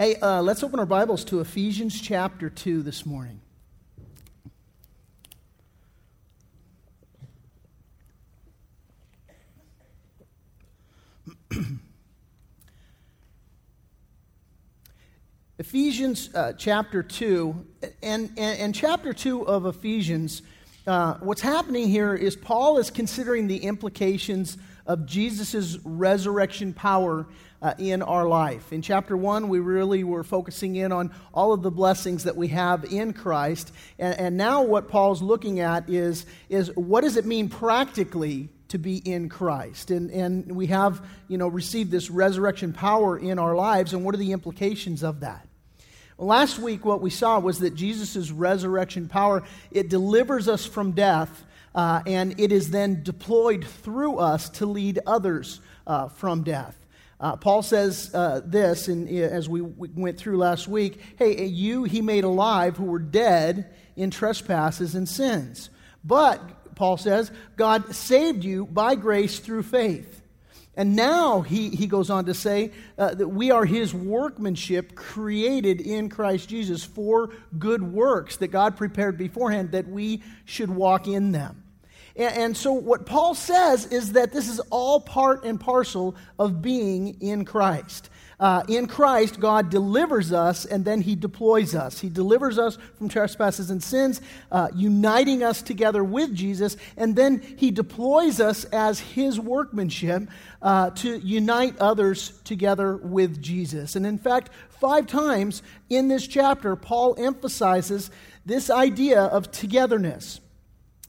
Hey, uh, let's open our Bibles to Ephesians chapter 2 this morning. Ephesians uh, chapter 2, and, and, and, chapter 2 of Ephesians, uh, what's happening here is Paul is considering the implications of Jesus' resurrection power uh, in our life. In chapter 1, we really were focusing in on all of the blessings that we have in Christ. And, and now, what Paul's looking at is, is what does it mean practically to be in Christ? And, and we have, you know, received this resurrection power in our lives, and what are the implications of that? last week, what we saw was that Jesus' resurrection power, it delivers us from death uh, and it is then deployed through us to lead others uh, from death. Uh, Paul says uh, this, and as we, we went through last week hey, you he made alive who were dead in trespasses and sins. But, Paul says, God saved you by grace through faith. And now he, he goes on to say uh, that we are his workmanship created in Christ Jesus for good works that God prepared beforehand that we should walk in them. And, and so, what Paul says is that this is all part and parcel of being in Christ. Uh, in Christ, God delivers us and then He deploys us. He delivers us from trespasses and sins, uh, uniting us together with Jesus, and then He deploys us as His workmanship uh, to unite others together with Jesus. And in fact, five times in this chapter, Paul emphasizes this idea of togetherness.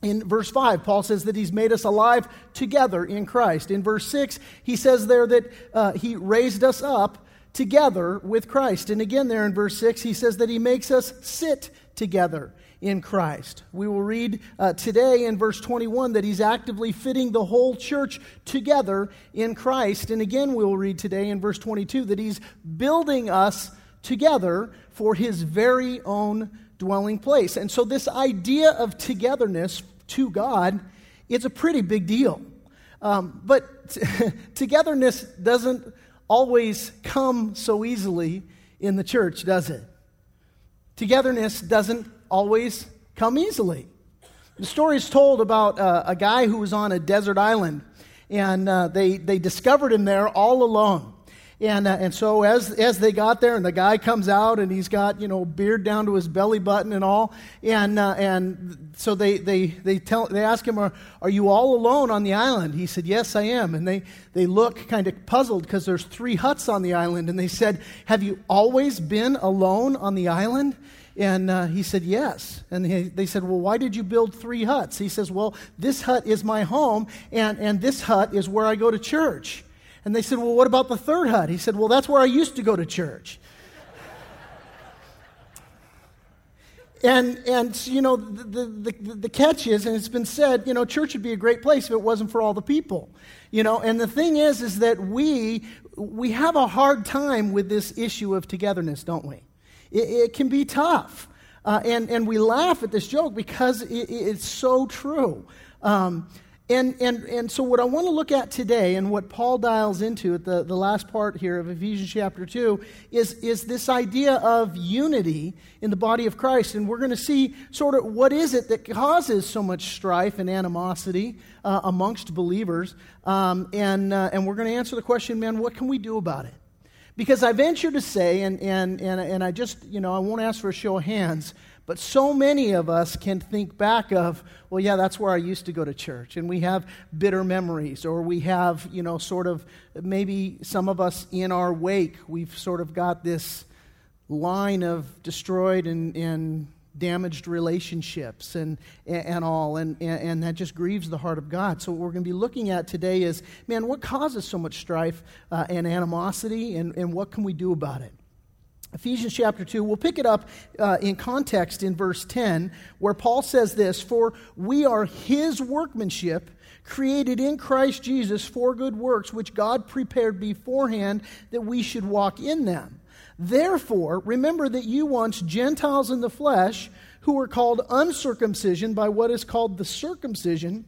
In verse 5, Paul says that he's made us alive together in Christ. In verse 6, he says there that uh, he raised us up together with Christ. And again, there in verse 6, he says that he makes us sit together in Christ. We will read uh, today in verse 21 that he's actively fitting the whole church together in Christ. And again, we will read today in verse 22 that he's building us together for his very own dwelling place. And so, this idea of togetherness to God, it's a pretty big deal. Um, but t- togetherness doesn't always come so easily in the church, does it? Togetherness doesn't always come easily. The story is told about uh, a guy who was on a desert island, and uh, they, they discovered him there all alone. And, uh, and so as, as they got there, and the guy comes out, and he's got, you know, beard down to his belly button and all. And, uh, and so they, they, they, tell, they ask him, are, are you all alone on the island? He said, Yes, I am. And they, they look kind of puzzled because there's three huts on the island. And they said, Have you always been alone on the island? And uh, he said, Yes. And he, they said, Well, why did you build three huts? He says, Well, this hut is my home, and, and this hut is where I go to church. And they said, Well, what about the third hut? He said, Well, that's where I used to go to church. and, and you know, the, the, the, catch is, and it's been said, you know, church would be a great place if it wasn't for all the people. You know, and the thing is, is that we, we have a hard time with this issue of togetherness, don't we? It, it can be tough. Uh, and, and we laugh at this joke because it, it's so true. Um, and, and, and so, what I want to look at today, and what Paul dials into at the, the last part here of Ephesians chapter 2, is, is this idea of unity in the body of Christ. And we're going to see sort of what is it that causes so much strife and animosity uh, amongst believers. Um, and, uh, and we're going to answer the question, man, what can we do about it? Because I venture to say, and, and, and, and I just, you know, I won't ask for a show of hands, but so many of us can think back of, well, yeah, that's where I used to go to church. And we have bitter memories, or we have, you know, sort of maybe some of us in our wake, we've sort of got this line of destroyed and, and damaged relationships and, and all, and, and that just grieves the heart of God. So, what we're going to be looking at today is man, what causes so much strife uh, and animosity, and, and what can we do about it? Ephesians chapter 2, we'll pick it up uh, in context in verse 10, where Paul says this For we are his workmanship, created in Christ Jesus for good works, which God prepared beforehand that we should walk in them. Therefore, remember that you once Gentiles in the flesh, who were called uncircumcision by what is called the circumcision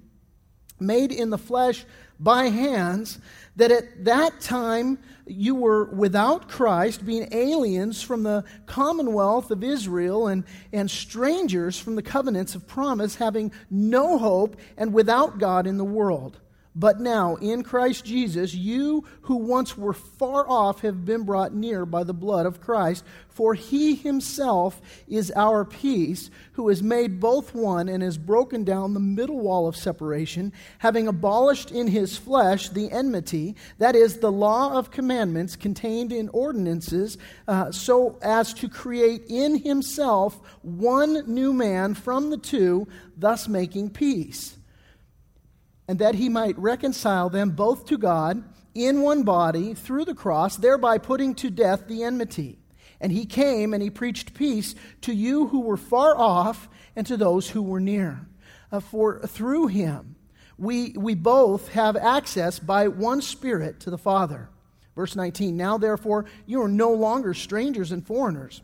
made in the flesh by hands, that at that time you were without Christ, being aliens from the commonwealth of Israel and, and strangers from the covenants of promise, having no hope and without God in the world. But now, in Christ Jesus, you who once were far off have been brought near by the blood of Christ. For he himself is our peace, who has made both one and has broken down the middle wall of separation, having abolished in his flesh the enmity, that is, the law of commandments contained in ordinances, uh, so as to create in himself one new man from the two, thus making peace and that he might reconcile them both to God in one body through the cross, thereby putting to death the enmity. And he came and he preached peace to you who were far off and to those who were near. Uh, for through him we, we both have access by one Spirit to the Father. Verse 19 Now therefore you are no longer strangers and foreigners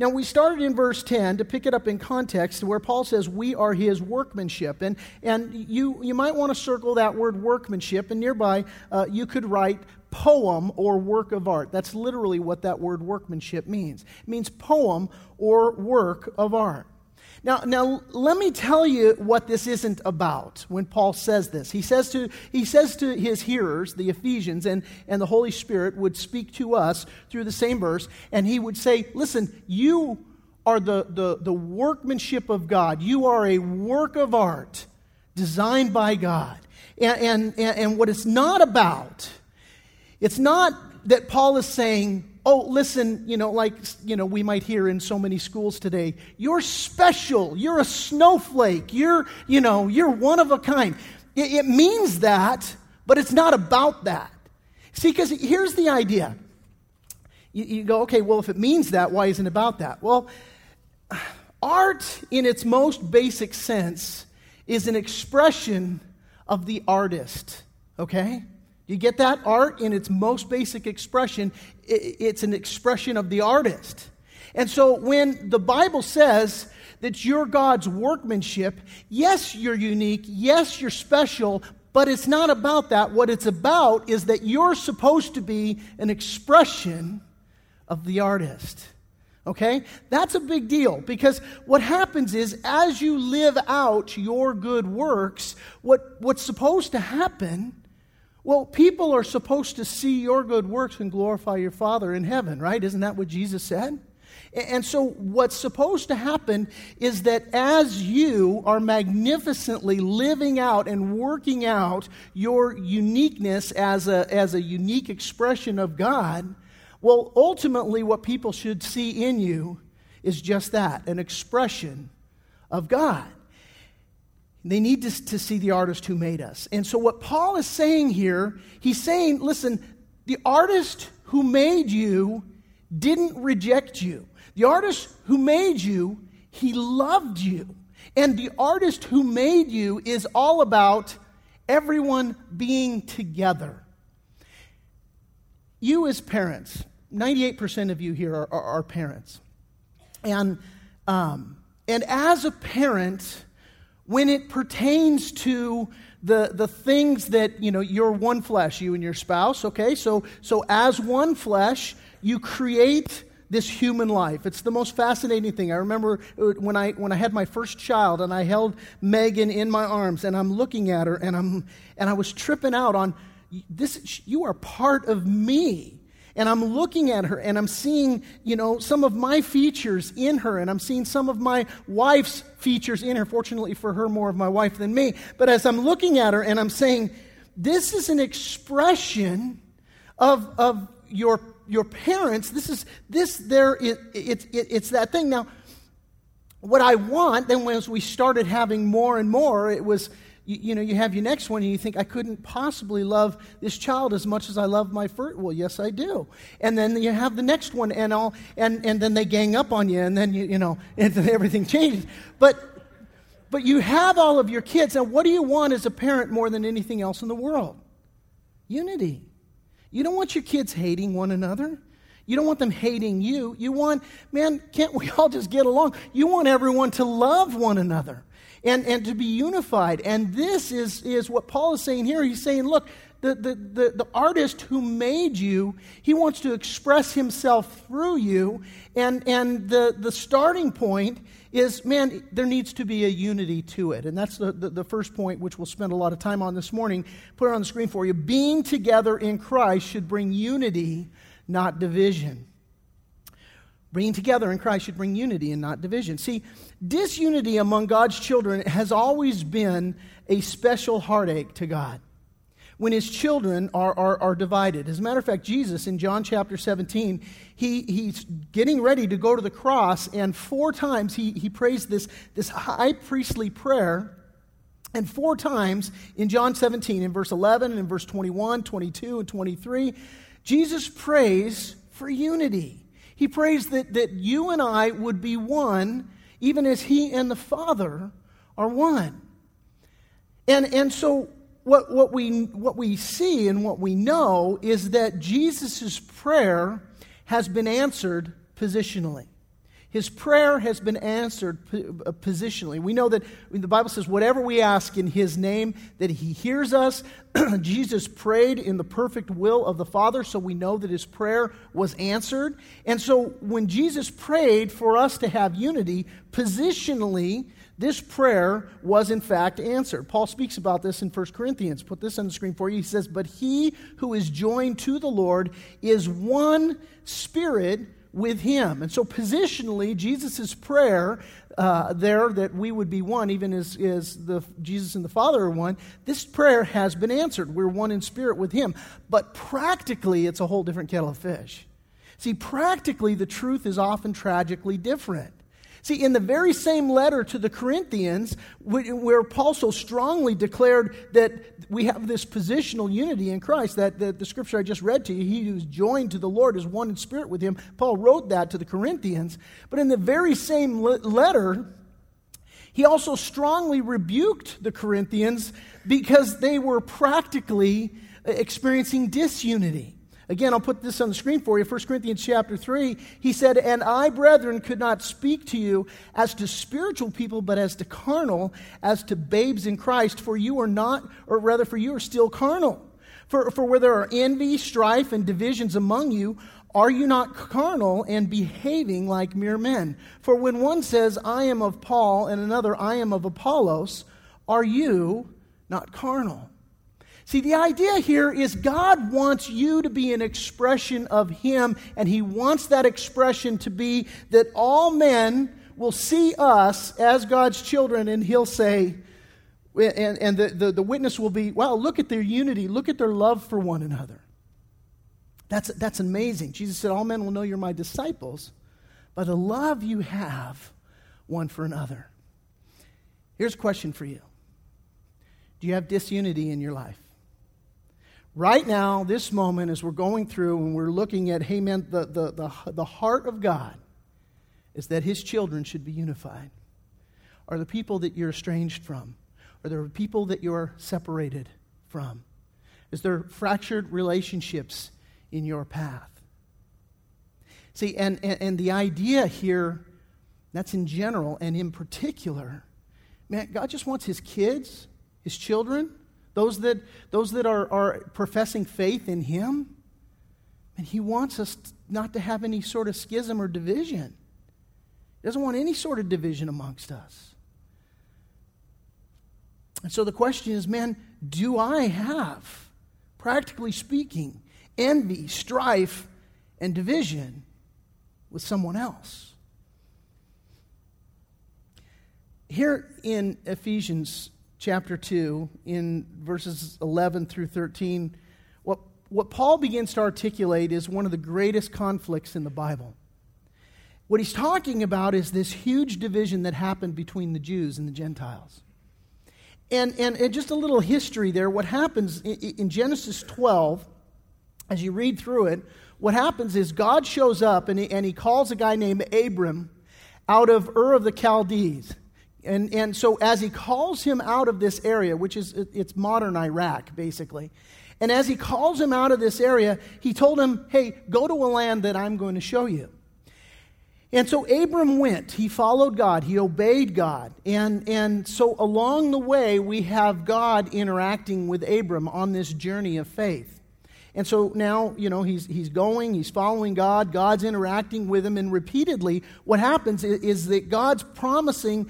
Now, we started in verse 10 to pick it up in context where Paul says, We are his workmanship. And, and you, you might want to circle that word workmanship, and nearby uh, you could write poem or work of art. That's literally what that word workmanship means. It means poem or work of art. Now, now let me tell you what this isn't about when Paul says this. He says to, he says to his hearers, the Ephesians, and, and the Holy Spirit would speak to us through the same verse, and he would say, Listen, you are the, the, the workmanship of God. You are a work of art designed by God. And, and, and what it's not about, it's not that Paul is saying, oh, listen, you know, like, you know, we might hear in so many schools today, you're special, you're a snowflake, you're, you know, you're one of a kind. It, it means that, but it's not about that. See, because here's the idea. You, you go, okay, well, if it means that, why isn't it about that? Well, art in its most basic sense is an expression of the artist, okay? You get that? Art, in its most basic expression, it's an expression of the artist. And so when the Bible says that you're God's workmanship, yes, you're unique, yes, you're special, but it's not about that. What it's about is that you're supposed to be an expression of the artist. Okay? That's a big deal because what happens is as you live out your good works, what, what's supposed to happen well, people are supposed to see your good works and glorify your Father in heaven, right? Isn't that what Jesus said? And so, what's supposed to happen is that as you are magnificently living out and working out your uniqueness as a, as a unique expression of God, well, ultimately, what people should see in you is just that an expression of God. They need to, to see the artist who made us. And so, what Paul is saying here, he's saying, listen, the artist who made you didn't reject you. The artist who made you, he loved you. And the artist who made you is all about everyone being together. You, as parents, 98% of you here are, are, are parents. And, um, and as a parent, when it pertains to the, the things that, you know, you're one flesh, you and your spouse, okay? So, so as one flesh, you create this human life. It's the most fascinating thing. I remember when I, when I had my first child and I held Megan in my arms and I'm looking at her and, I'm, and I was tripping out on this, you are part of me and I'm looking at her and I'm seeing, you know, some of my features in her and I'm seeing some of my wife's features in her. Fortunately for her, more of my wife than me. But as I'm looking at her and I'm saying, this is an expression of, of your, your parents. This is, this there, it, it, it, it's that thing. Now, what I want, then as we started having more and more, it was, you, you, know, you have your next one and you think, I couldn't possibly love this child as much as I love my first. Well, yes, I do. And then you have the next one and all, and, and then they gang up on you and then you, you know, and everything changes. But, but you have all of your kids. And what do you want as a parent more than anything else in the world? Unity. You don't want your kids hating one another. You don't want them hating you. You want, man, can't we all just get along? You want everyone to love one another and, and to be unified. And this is, is what Paul is saying here. He's saying, look, the, the, the, the, artist who made you, he wants to express himself through you. And, and the, the starting point is, man, there needs to be a unity to it. And that's the, the, the, first point, which we'll spend a lot of time on this morning. Put it on the screen for you. Being together in Christ should bring unity not division. Bringing together in Christ should bring unity and not division. See, disunity among God's children has always been a special heartache to God when his children are, are, are divided. As a matter of fact, Jesus in John chapter 17, he, he's getting ready to go to the cross, and four times he, he prays this, this high priestly prayer. And four times in John 17, in verse 11, and in verse 21, 22, and 23, Jesus prays for unity. He prays that, that you and I would be one, even as He and the Father are one. And, and so, what, what, we, what we see and what we know is that Jesus' prayer has been answered positionally. His prayer has been answered uh, positionally. We know that the Bible says, whatever we ask in His name, that He hears us. Jesus prayed in the perfect will of the Father, so we know that His prayer was answered. And so when Jesus prayed for us to have unity, positionally, this prayer was in fact answered. Paul speaks about this in 1 Corinthians. Put this on the screen for you. He says, But he who is joined to the Lord is one spirit with him. And so, positionally, Jesus' prayer uh, there that we would be one, even as, as the, Jesus and the Father are one, this prayer has been answered. We're one in spirit with him. But practically, it's a whole different kettle of fish. See, practically, the truth is often tragically different. See, in the very same letter to the Corinthians, where Paul so strongly declared that we have this positional unity in Christ, that, the scripture I just read to you, he who's joined to the Lord is one in spirit with him. Paul wrote that to the Corinthians. But in the very same letter, he also strongly rebuked the Corinthians because they were practically experiencing disunity. Again, I'll put this on the screen for you. 1 Corinthians chapter 3, he said, And I, brethren, could not speak to you as to spiritual people, but as to carnal, as to babes in Christ, for you are not, or rather, for you are still carnal. For, for where there are envy, strife, and divisions among you, are you not carnal and behaving like mere men? For when one says, I am of Paul, and another, I am of Apollos, are you not carnal? See, the idea here is God wants you to be an expression of Him, and He wants that expression to be that all men will see us as God's children, and He'll say, and, and the, the, the witness will be, wow, look at their unity, look at their love for one another. That's, that's amazing. Jesus said, All men will know you're my disciples by the love you have one for another. Here's a question for you Do you have disunity in your life? Right now, this moment, as we're going through and we're looking at, hey, man, the, the, the, the heart of God is that his children should be unified. Are the people that you're estranged from? Are there people that you're separated from? Is there fractured relationships in your path? See, and, and, and the idea here, that's in general and in particular, man, God just wants his kids, his children, those that, those that are, are professing faith in Him. And He wants us not to have any sort of schism or division. He doesn't want any sort of division amongst us. And so the question is man, do I have, practically speaking, envy, strife, and division with someone else? Here in Ephesians chapter 2, in verses 11 through 13, what, what Paul begins to articulate is one of the greatest conflicts in the Bible. What he's talking about is this huge division that happened between the Jews and the Gentiles. And, and, and just a little history there. What happens in, in Genesis 12, as you read through it, what happens is God shows up and he, and he calls a guy named Abram out of Ur of the Chaldees. And, and so as he calls him out of this area, which is it's modern Iraq, basically, and as he calls him out of this area, he told him, Hey, go to a land that I'm going to show you. And so Abram went. He followed God. He obeyed God. And, and so along the way, we have God interacting with Abram on this journey of faith. And so now, you know, he's, he's going, he's following God, God's interacting with him, and repeatedly, what happens is, is that God's promising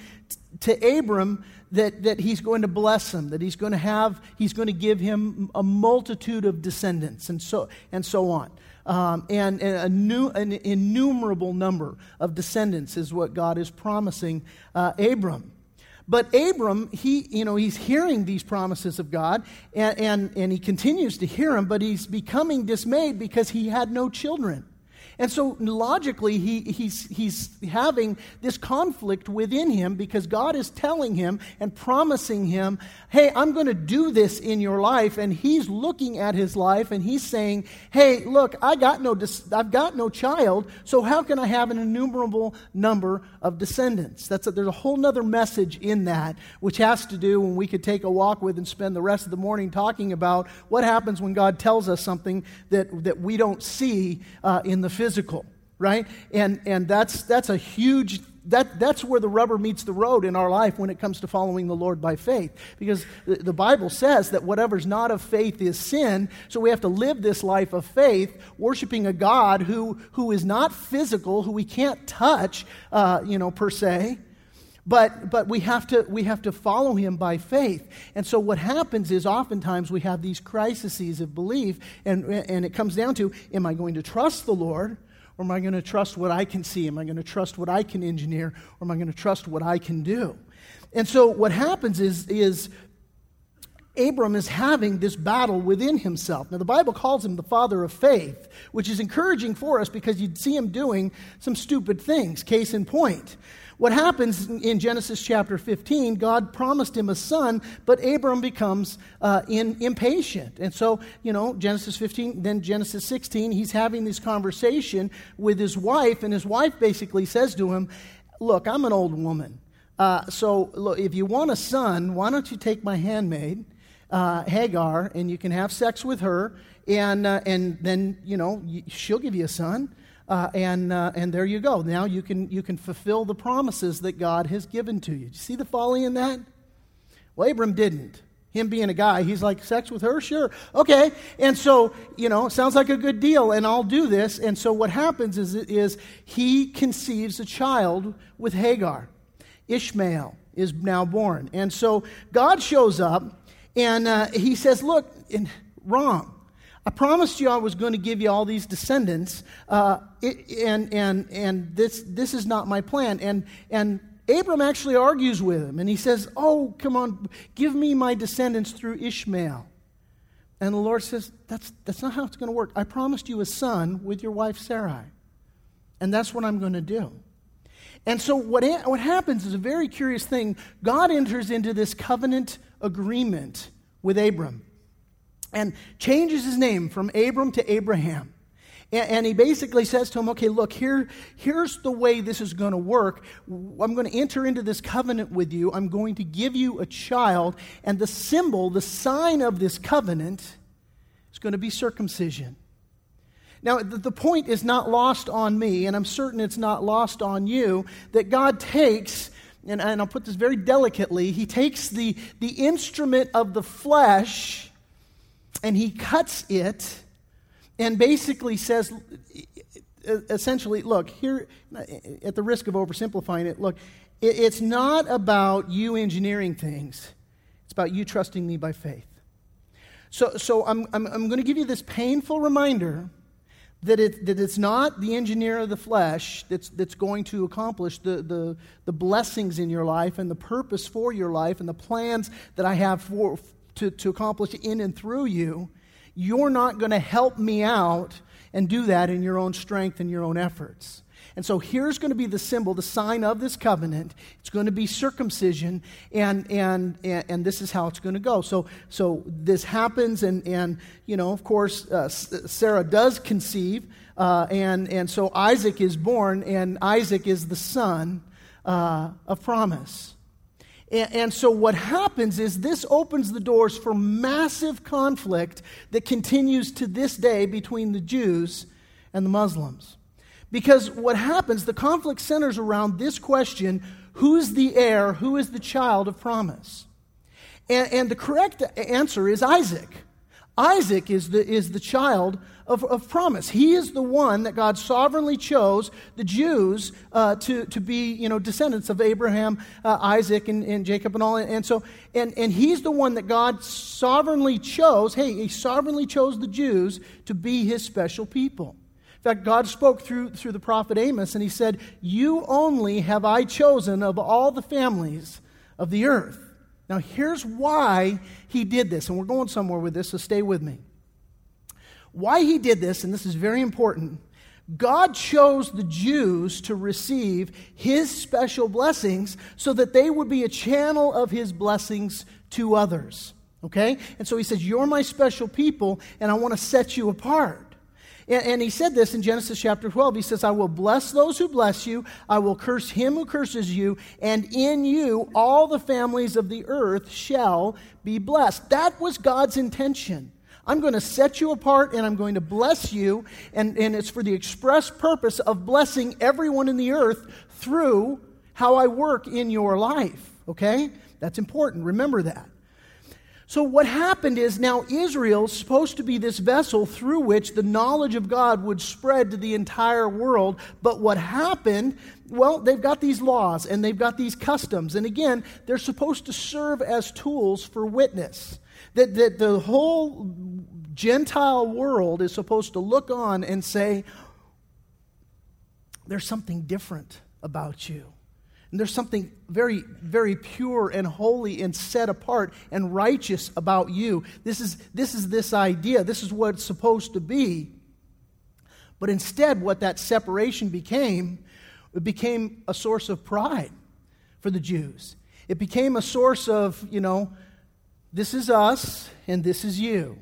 to Abram that, that he's going to bless him, that he's going to have, he's going to give him a multitude of descendants, and so, and so on. Um, and, and a new, an innumerable number of descendants is what God is promising uh, Abram. But Abram, he, you know, he's hearing these promises of God, and, and, and he continues to hear them, but he's becoming dismayed because he had no children. And so logically, he, he's, he's having this conflict within him because God is telling him and promising him, hey, I'm going to do this in your life. And he's looking at his life and he's saying, hey, look, I got no, I've got no child, so how can I have an innumerable number of descendants? That's a, there's a whole other message in that, which has to do, when we could take a walk with and spend the rest of the morning talking about what happens when God tells us something that, that we don't see uh, in the physical physical, right? And, and that's, that's a huge that, that's where the rubber meets the road in our life when it comes to following the Lord by faith. Because the, the, Bible says that whatever's not of faith is sin. So we have to live this life of faith, worshiping a God who, who is not physical, who we can't touch, uh, you know, per se. But, but we, have to, we have to follow him by faith. And so what happens is oftentimes we have these crises of belief, and, and it comes down to am I going to trust the Lord? Or am I going to trust what I can see? Am I going to trust what I can engineer? Or am I going to trust what I can do? And so what happens is, is Abram is having this battle within himself. Now, the Bible calls him the father of faith, which is encouraging for us because you'd see him doing some stupid things. Case in point. What happens in Genesis chapter 15, God promised him a son, but Abram becomes uh, in, impatient. And so, you know, Genesis 15, then Genesis 16, he's having this conversation with his wife, and his wife basically says to him, Look, I'm an old woman. Uh, so, look, if you want a son, why don't you take my handmaid, uh, Hagar, and you can have sex with her, and, uh, and then, you know, she'll give you a son. Uh, and, uh, and there you go. Now you can, you can fulfill the promises that God has given to you. Do you see the folly in that? Well, Abram didn't. Him being a guy, he's like, sex with her? Sure. Okay. And so, you know, sounds like a good deal, and I'll do this. And so what happens is, is he conceives a child with Hagar. Ishmael is now born. And so God shows up, and uh, he says, Look, wrong. I promised you I was going to give you all these descendants, uh, it, and, and, and this, this is not my plan. And, and Abram actually argues with him, and he says, Oh, come on, give me my descendants through Ishmael. And the Lord says, That's, that's not how it's going to work. I promised you a son with your wife Sarai, and that's what I'm going to do. And so, what, what happens is a very curious thing. God enters into this covenant agreement with Abram and changes his name from Abram to Abraham. And, he basically says to him, okay, look, here, here's the way this is going to work. I'm going to enter into this covenant with you. I'm going to give you a child. And the symbol, the sign of this covenant, is going to be circumcision. Now, the point is not lost on me, and I'm certain it's not lost on you, that God takes, and, and I'll put this very delicately, He takes the, the instrument of the flesh and he cuts it and basically says, essentially, look, here, at the risk of oversimplifying it, look, it's not about you engineering things, it's about you trusting me by faith. So, so I'm, I'm, I'm going to give you this painful reminder that, it, that it's not the engineer of the flesh that's, that's going to accomplish the, the, the blessings in your life and the purpose for your life and the plans that I have for, to, to accomplish in and through you, you're not going to help me out and do that in your own strength and your own efforts. And so here's going to be the symbol, the sign of this covenant. It's going to be circumcision, and, and, and, and this is how it's going to go. So, so this happens, and, and you know, of course, uh, Sarah does conceive, uh, and, and so Isaac is born, and Isaac is the son uh, of promise. And, and so what happens is this opens the doors for massive conflict that continues to this day between the Jews and the Muslims. Because what happens, the conflict centers around this question who's the heir, who is the child of promise? And, and the correct answer is Isaac. Isaac is the, is the child of, of promise. He is the one that God sovereignly chose the Jews uh, to, to be you know, descendants of Abraham, uh, Isaac, and, and Jacob, and all. And so, and, and he's the one that God sovereignly chose. Hey, he sovereignly chose the Jews to be his special people. In fact, God spoke through, through the prophet Amos, and he said, You only have I chosen of all the families of the earth. Now, here's why he did this, and we're going somewhere with this, so stay with me. Why he did this, and this is very important, God chose the Jews to receive his special blessings so that they would be a channel of his blessings to others. Okay? And so he says, You're my special people, and I want to set you apart. And, and, he said this in Genesis chapter 12. He says, I will bless those who bless you, I will curse him who curses you, and in you all the families of the earth shall be blessed. That was God's intention. I'm going to set you apart and I'm going to bless you, and, and it's for the express purpose of blessing everyone in the earth through how I work in your life. Okay? That's important. Remember that. So, what happened is now Israel's supposed to be this vessel through which the knowledge of God would spread to the entire world. But what happened, well, they've got these laws and they've got these customs. And again, they're supposed to serve as tools for witness. That, that the whole Gentile world is supposed to look on and say, there's something different about you. And there's something very, very pure and holy and set apart and righteous about you. This is, this is this idea. This is what it's supposed to be. But instead, what that separation became, it became a source of pride for the Jews. It became a source of, you know, this is us and this is you.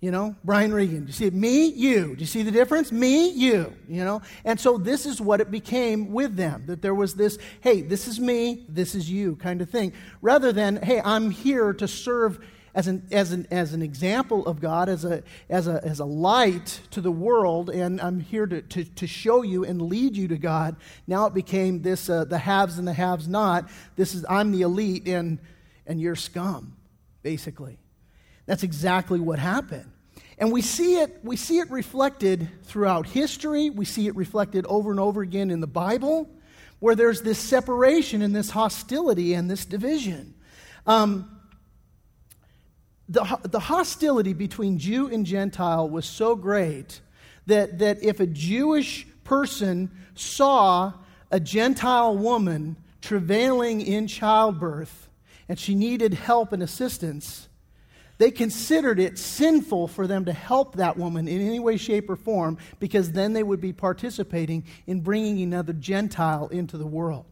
You know, Brian Regan. Do you see it? Me, you. Do you see the difference? Me, you. You know? And so this is what it became with them that there was this, hey, this is me, this is you kind of thing. Rather than, hey, I'm here to serve as an, as an, as an example of God, as a, as, a, as a light to the world, and I'm here to, to, to show you and lead you to God. Now it became this uh, the haves and the haves not. This is, I'm the elite and, and you're scum, basically. That's exactly what happened. And we see it, we see it reflected throughout history. We see it reflected over and over again in the Bible, where there's this separation and this hostility and this division. Um, the, the hostility between Jew and Gentile was so great that, that if a Jewish person saw a Gentile woman travailing in childbirth and she needed help and assistance, they considered it sinful for them to help that woman in any way, shape, or form because then they would be participating in bringing another Gentile into the world.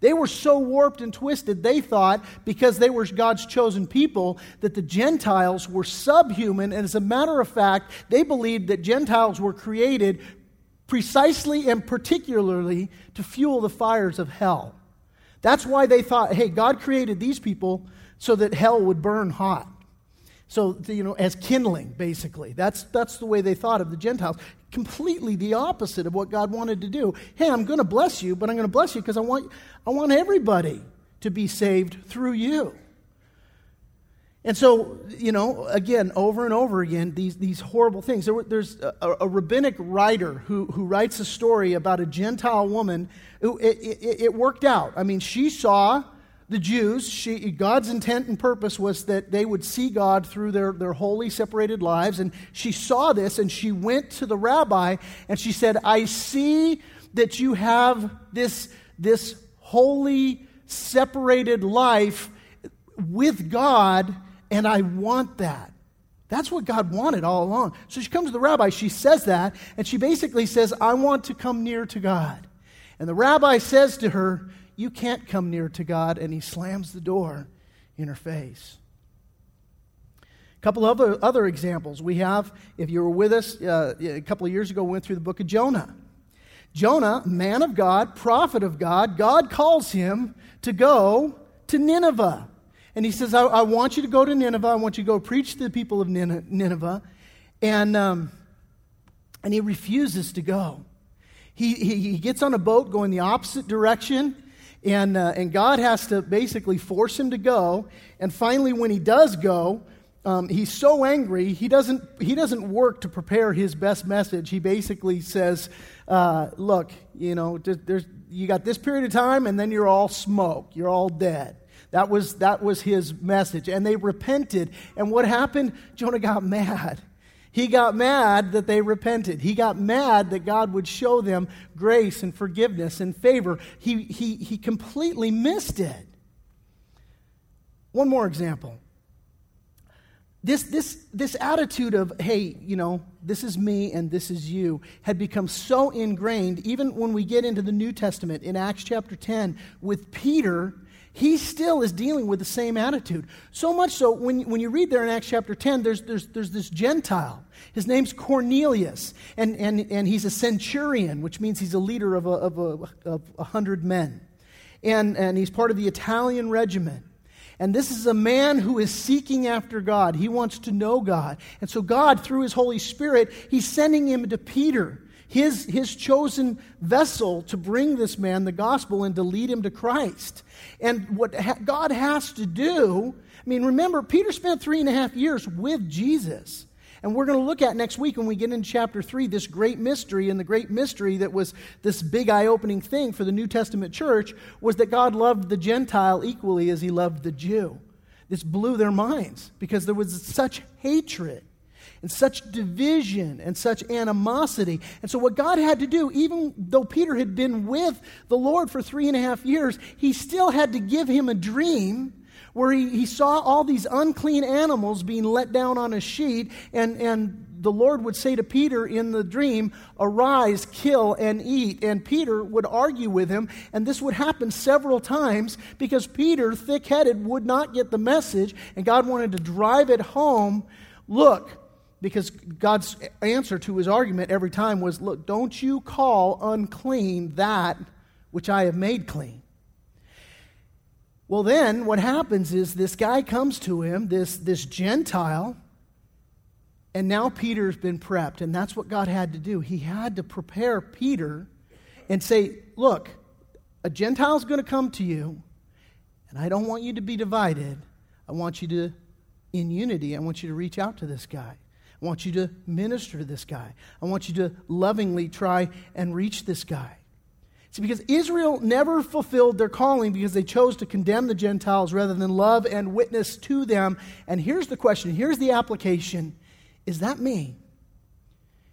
They were so warped and twisted, they thought, because they were God's chosen people, that the Gentiles were subhuman. And as a matter of fact, they believed that Gentiles were created precisely and particularly to fuel the fires of hell. That's why they thought, hey, God created these people so that hell would burn hot. So, you know, as kindling, basically. That's, that's the way they thought of the Gentiles. Completely the opposite of what God wanted to do. Hey, I'm going to bless you, but I'm going to bless you because I want, I want everybody to be saved through you. And so, you know, again, over and over again, these, these horrible things. There, there's a, a, rabbinic writer who, who writes a story about a Gentile woman. Who, it, it, it worked out. I mean, she saw the Jews, she, God's intent and purpose was that they would see God through their, their holy, separated lives. And she saw this and she went to the rabbi and she said, I see that you have this, this holy, separated life with God, and I want that. That's what God wanted all along. So she comes to the rabbi, she says that, and she basically says, I want to come near to God. And the rabbi says to her, You can't come near to God, and he slams the door in her face. A couple of other, examples. We have, if you were with us uh, a couple of years ago, we went through the book of Jonah. Jonah, man of God, prophet of God, God calls him to go to Nineveh. And he says, I, I, want you to go to Nineveh. I want you to go preach to the people of Nineveh. And, um, and he refuses to go. He, he, he, gets on a boat going the opposite direction. And, uh, and God has to basically force him to go. And finally, when he does go, um, he's so angry, he doesn't, he doesn't work to prepare his best message. He basically says, uh, Look, you know, there's, you got this period of time, and then you're all smoke, you're all dead. That was, that was his message. And they repented. And what happened? Jonah got mad. He got mad that they repented. He got mad that God would show them grace and forgiveness and favor. He, he, he completely missed it. One more example. This, this, this attitude of, hey, you know, this is me and this is you, had become so ingrained, even when we get into the New Testament in Acts chapter 10 with Peter he still is dealing with the same attitude. So much so, when, when you read there in Acts chapter 10, there's, there's, there's this Gentile. His name's Cornelius, and, and, and he's a centurion, which means he's a leader of a, of a, of a hundred men. And, and he's part of the Italian regiment. And this is a man who is seeking after God. He wants to know God. And so, God, through his Holy Spirit, he's sending him to Peter his, his chosen vessel to bring this man the gospel and to lead him to Christ. And what ha- God has to do, I mean, remember, Peter spent three and a half years with Jesus. And we're going to look at next week when we get into chapter 3 this great mystery. And the great mystery that was this big eye opening thing for the New Testament church was that God loved the Gentile equally as he loved the Jew. This blew their minds because there was such hatred and such division and such animosity. And so, what God had to do, even though Peter had been with the Lord for three and a half years, he still had to give him a dream where he, he saw all these unclean animals being let down on a sheet, and, and the Lord would say to Peter in the dream, Arise, kill, and eat. And Peter would argue with him, and this would happen several times because Peter, thick headed, would not get the message, and God wanted to drive it home. Look, because God's answer to his argument every time was, Look, don't you call unclean that which I have made clean. Well, then what happens is this guy comes to him, this, this Gentile, and now Peter's been prepped. And that's what God had to do. He had to prepare Peter and say, Look, a Gentile's going to come to you, and I don't want you to be divided. I want you to, in unity, I want you to reach out to this guy. I want you to minister to this guy. I want you to lovingly try and reach this guy. See, because Israel never fulfilled their calling because they chose to condemn the Gentiles rather than love and witness to them. And here's the question here's the application Is that me?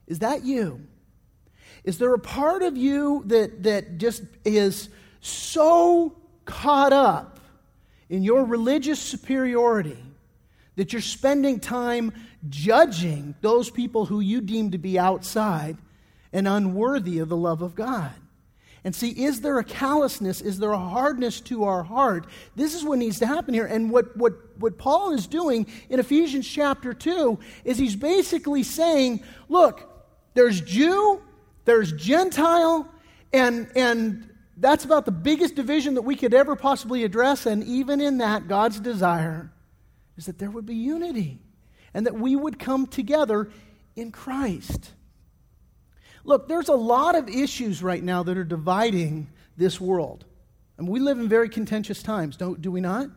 Is that you? Is there a part of you that, that just is so caught up in your religious superiority that you're spending time judging those people who you deem to be outside and unworthy of the love of God. And see, is there a callousness? Is there a hardness to our heart? This is what needs to happen here. And what, what, what Paul is doing in Ephesians chapter 2 is he's basically saying, look, there's Jew, there's Gentile, and, and that's about the biggest division that we could ever possibly address. And even in that, God's desire is that there would be unity and that we would come together in Christ. Look, there's a lot of issues right now that are dividing this world. And we live in very contentious times, don't, do we not?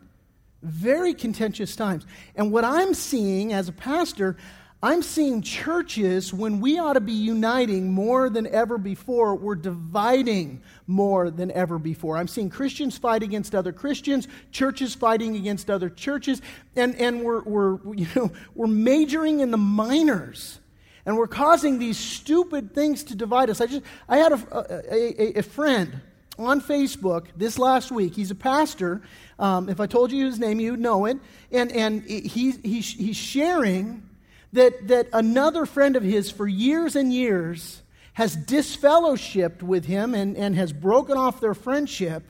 Very contentious times. And what I'm seeing as a pastor, I'm seeing churches, when we ought to be uniting more than ever before, we're dividing more than ever before. I'm seeing Christians fight against other Christians, churches fighting against other churches, and, and we're, we're, you know, we're majoring in the minors. And we're causing these stupid things to divide us. I, just, I had a, a, a friend on Facebook this last week. He's a pastor. Um, if I told you his name, you'd know it. And, and he, he's, he's sharing that, that another friend of his for years and years has disfellowshipped with him and, and has broken off their friendship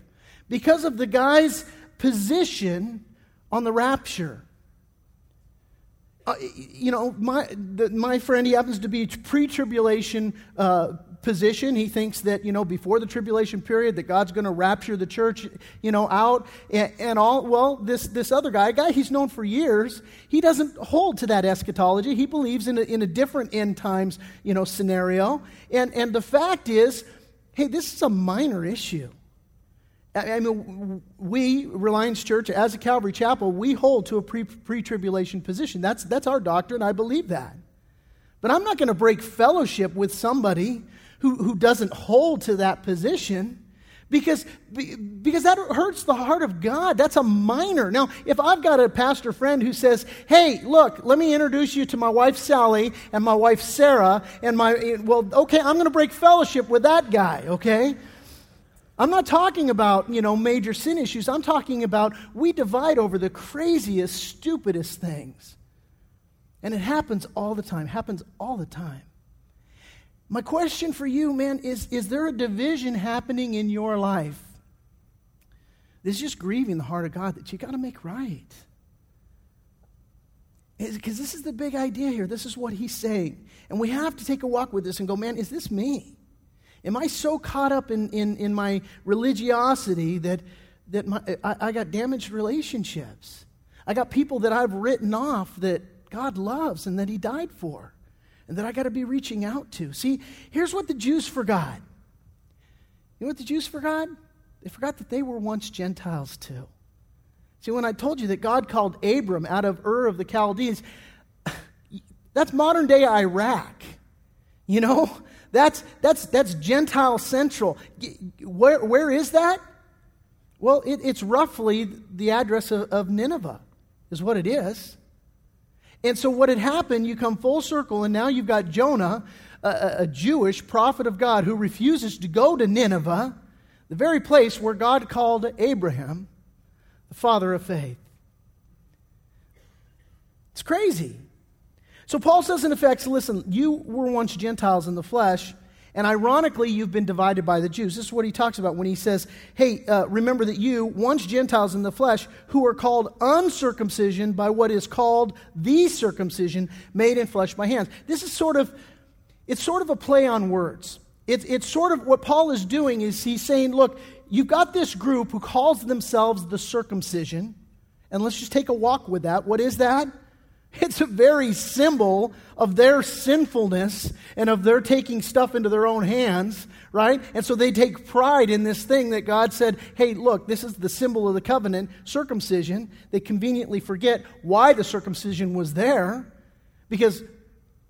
because of the guy's position on the rapture. Uh, you know, my, the, my friend, he happens to be pre tribulation uh, position. He thinks that, you know, before the tribulation period, that God's going to rapture the church, you know, out and, and, all. Well, this, this other guy, a guy he's known for years, he doesn't hold to that eschatology. He believes in a, in a different end times, you know, scenario. And, and the fact is, hey, this is a minor issue. I mean, we, Reliance Church, as a Calvary Chapel, we hold to a pre tribulation position. That's, that's our doctrine. I believe that. But I'm not going to break fellowship with somebody who, who doesn't hold to that position because, because that hurts the heart of God. That's a minor. Now, if I've got a pastor friend who says, hey, look, let me introduce you to my wife Sally and my wife Sarah, and my, well, okay, I'm going to break fellowship with that guy, okay? I'm not talking about, you know, major sin issues. I'm talking about we divide over the craziest, stupidest things. And it happens all the time, happens all the time. My question for you, man, is is there a division happening in your life? This is just grieving the heart of God that you got to make right. Because this is the big idea here. This is what he's saying. And we have to take a walk with this and go, man, is this me? Am I so caught up in, in, in my religiosity that, that my, I, I got damaged relationships? I got people that I've written off that God loves and that He died for and that I got to be reaching out to. See, here's what the Jews forgot. You know what the Jews forgot? They forgot that they were once Gentiles too. See, when I told you that God called Abram out of Ur of the Chaldeans, that's modern day Iraq. You know, that's, that's, that's Gentile central. Where, where is that? Well, it, it's roughly the address of, of Nineveh, is what it is. And so, what had happened, you come full circle, and now you've got Jonah, a, a, Jewish prophet of God, who refuses to go to Nineveh, the very place where God called Abraham, the father of faith. It's crazy. So Paul says, in effect, listen, you were once Gentiles in the flesh, and ironically, you've been divided by the Jews. This is what he talks about when he says, hey, uh, remember that you, once Gentiles in the flesh, who are called uncircumcision by what is called the circumcision made in flesh by hands. This is sort of, it's sort of a play on words. It's, it's sort of what Paul is doing is he's saying, look, you've got this group who calls themselves the circumcision, and let's just take a walk with that. What is that? It's a very symbol of their sinfulness and of their taking stuff into their own hands, right? And so they take pride in this thing that God said, hey, look, this is the symbol of the covenant, circumcision. They conveniently forget why the circumcision was there because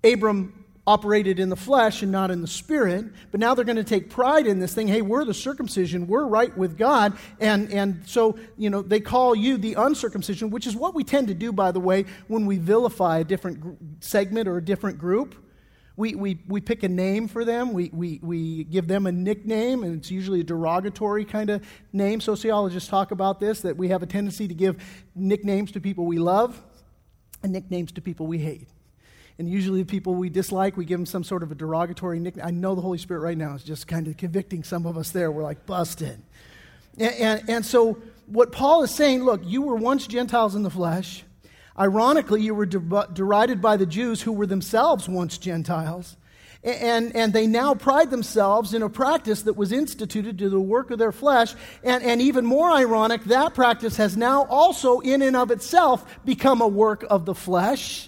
Abram operated in the flesh and not in the spirit. But now they're going to take pride in this thing. Hey, we're the circumcision. We're right with God. And, and so, you know, they call you the uncircumcision, which is what we tend to do, by the way, when we vilify a different segment or a different group. We, we, we pick a name for them. We, we, we give them a nickname, and it's usually a derogatory kind of name. Sociologists talk about this that we have a tendency to give nicknames to people we love and nicknames to people we hate. And usually, the people we dislike, we give them some sort of a derogatory nickname. I know the Holy Spirit right now is just kind of convicting some of us there. We're like, busted. And, and, and so, what Paul is saying look, you were once Gentiles in the flesh. Ironically, you were de- derided by the Jews who were themselves once Gentiles. And, and they now pride themselves in a practice that was instituted to the work of their flesh. And, and even more ironic, that practice has now also, in and of itself, become a work of the flesh.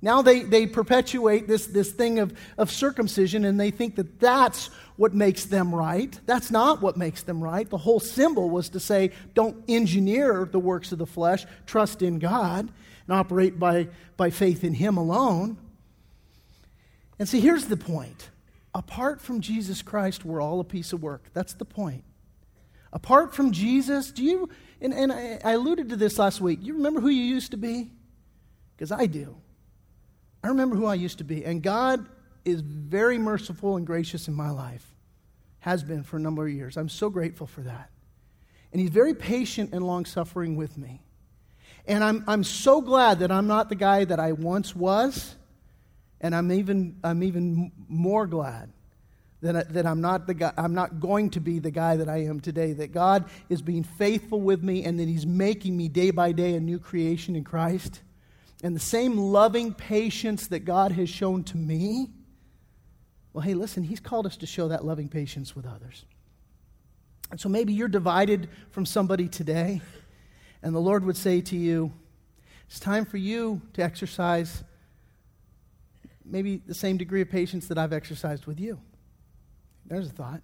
Now they, they perpetuate this, this thing of, of circumcision and they think that that's what makes them right. That's not what makes them right. The whole symbol was to say, don't engineer the works of the flesh, trust in God, and operate by, by faith in Him alone. And see, here's the point. Apart from Jesus Christ, we're all a piece of work. That's the point. Apart from Jesus, do you, and, and I, alluded to this last week, you remember who you used to be? Because I do. I remember who I used to be. And God is very merciful and gracious in my life, has been for a number of years. I'm so grateful for that. And He's very patient and long suffering with me. And I'm, I'm so glad that I'm not the guy that I once was And I'm even, I'm even more glad that, I, that I'm, not the guy, I'm not going to be the guy that I am today, that God is being faithful with me and that He's making me day by day a new creation in Christ. And the same loving patience that God has shown to me, well, hey, listen, He's called us to show that loving patience with others. And so maybe you're divided from somebody today, and the Lord would say to you, it's time for you to exercise maybe the same degree of patience that I've exercised with you. There's a thought.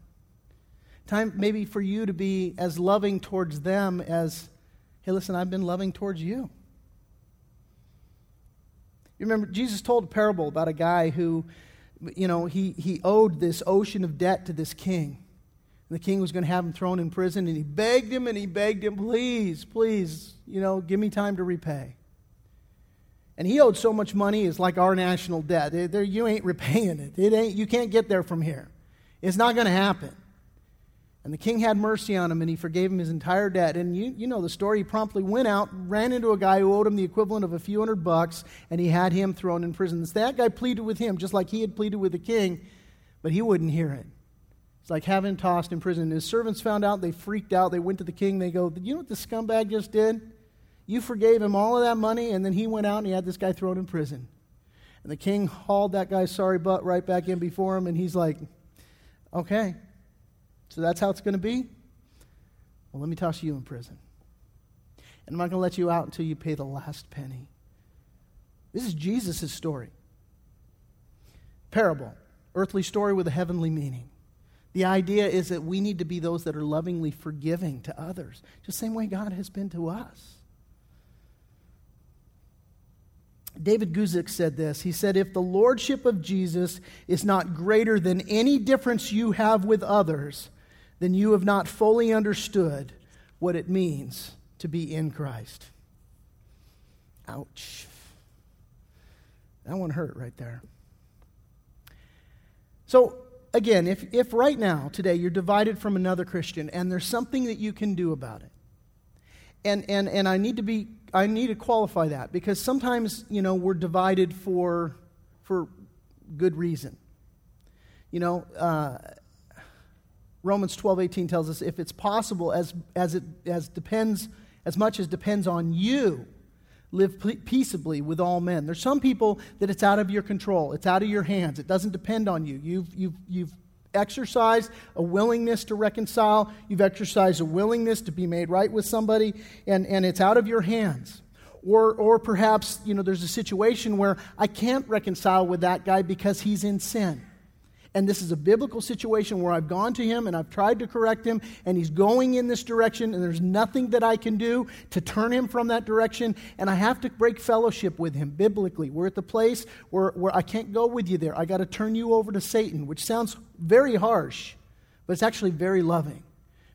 Time maybe for you to be as loving towards them as, hey, listen, I've been loving towards you. You remember, Jesus told a parable about a guy who, you know, he, he owed this ocean of debt to this king. And the king was going to have him thrown in prison, and he begged him and he begged him, please, please, you know, give me time to repay. And he owed so much money, it's like our national debt. There, you ain't repaying it. it ain't, you can't get there from here. It's not going to happen. And the king had mercy on him and he forgave him his entire debt. And you, you know the story. He promptly went out, ran into a guy who owed him the equivalent of a few hundred bucks, and he had him thrown in prison. So that guy pleaded with him just like he had pleaded with the king, but he wouldn't hear it. It's like having tossed in prison. His servants found out, they freaked out. They went to the king. They go, You know what this scumbag just did? You forgave him all of that money, and then he went out and he had this guy thrown in prison. And the king hauled that guy's sorry butt right back in before him, and he's like, Okay, so that's how it's going to be? Well, let me toss you in prison. And I'm not going to let you out until you pay the last penny. This is Jesus' story. Parable, earthly story with a heavenly meaning. The idea is that we need to be those that are lovingly forgiving to others, just the same way God has been to us. David Guzik said this. He said, If the lordship of Jesus is not greater than any difference you have with others, then you have not fully understood what it means to be in Christ. Ouch. That one hurt right there. So, again, if, if right now, today, you're divided from another Christian and there's something that you can do about it, and, and, and I need to be I need to qualify that because sometimes, you know, we're divided for, for good reason. You know, uh, Romans 12, 18 tells us if it's possible, as, as it as depends, as much as depends on you, live peaceably with all men. There's some people that it's out of your control, it's out of your hands, it doesn't depend on you. You've, you've, you've exercised a willingness to reconcile, you've exercised a willingness to be made right with somebody, and, and it's out of your hands. Or, or perhaps, you know, there's a situation where I can't reconcile with that guy because he's in sin. And this is a biblical situation where I've gone to him and I've tried to correct him, and he's going in this direction, and there's nothing that I can do to turn him from that direction, and I have to break fellowship with him biblically. We're at the place where, where I can't go with you there. I got to turn you over to Satan, which sounds very harsh, but it's actually very loving.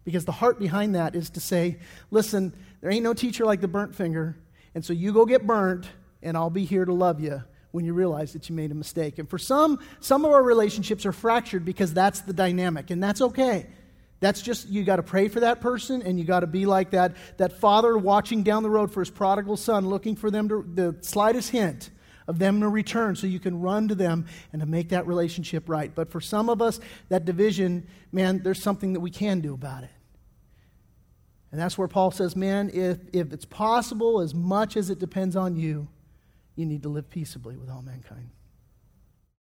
Because the heart behind that is to say, listen, there ain't no teacher like the burnt finger, and so you go get burnt, and I'll be here to love you when you realize that you made a mistake. And for some, some of our relationships are fractured because that's the dynamic, and that's okay. That's just, you got to pray for that person, and you got to be like that, that father watching down the road for his prodigal son, looking for them to, the slightest hint of them to return so you can run to them and to make that relationship right. But for some of us, that division, man, there's something that we can do about it. And that's where Paul says, man, if, if it's possible, as much as it depends on you, you need to live peaceably with all mankind.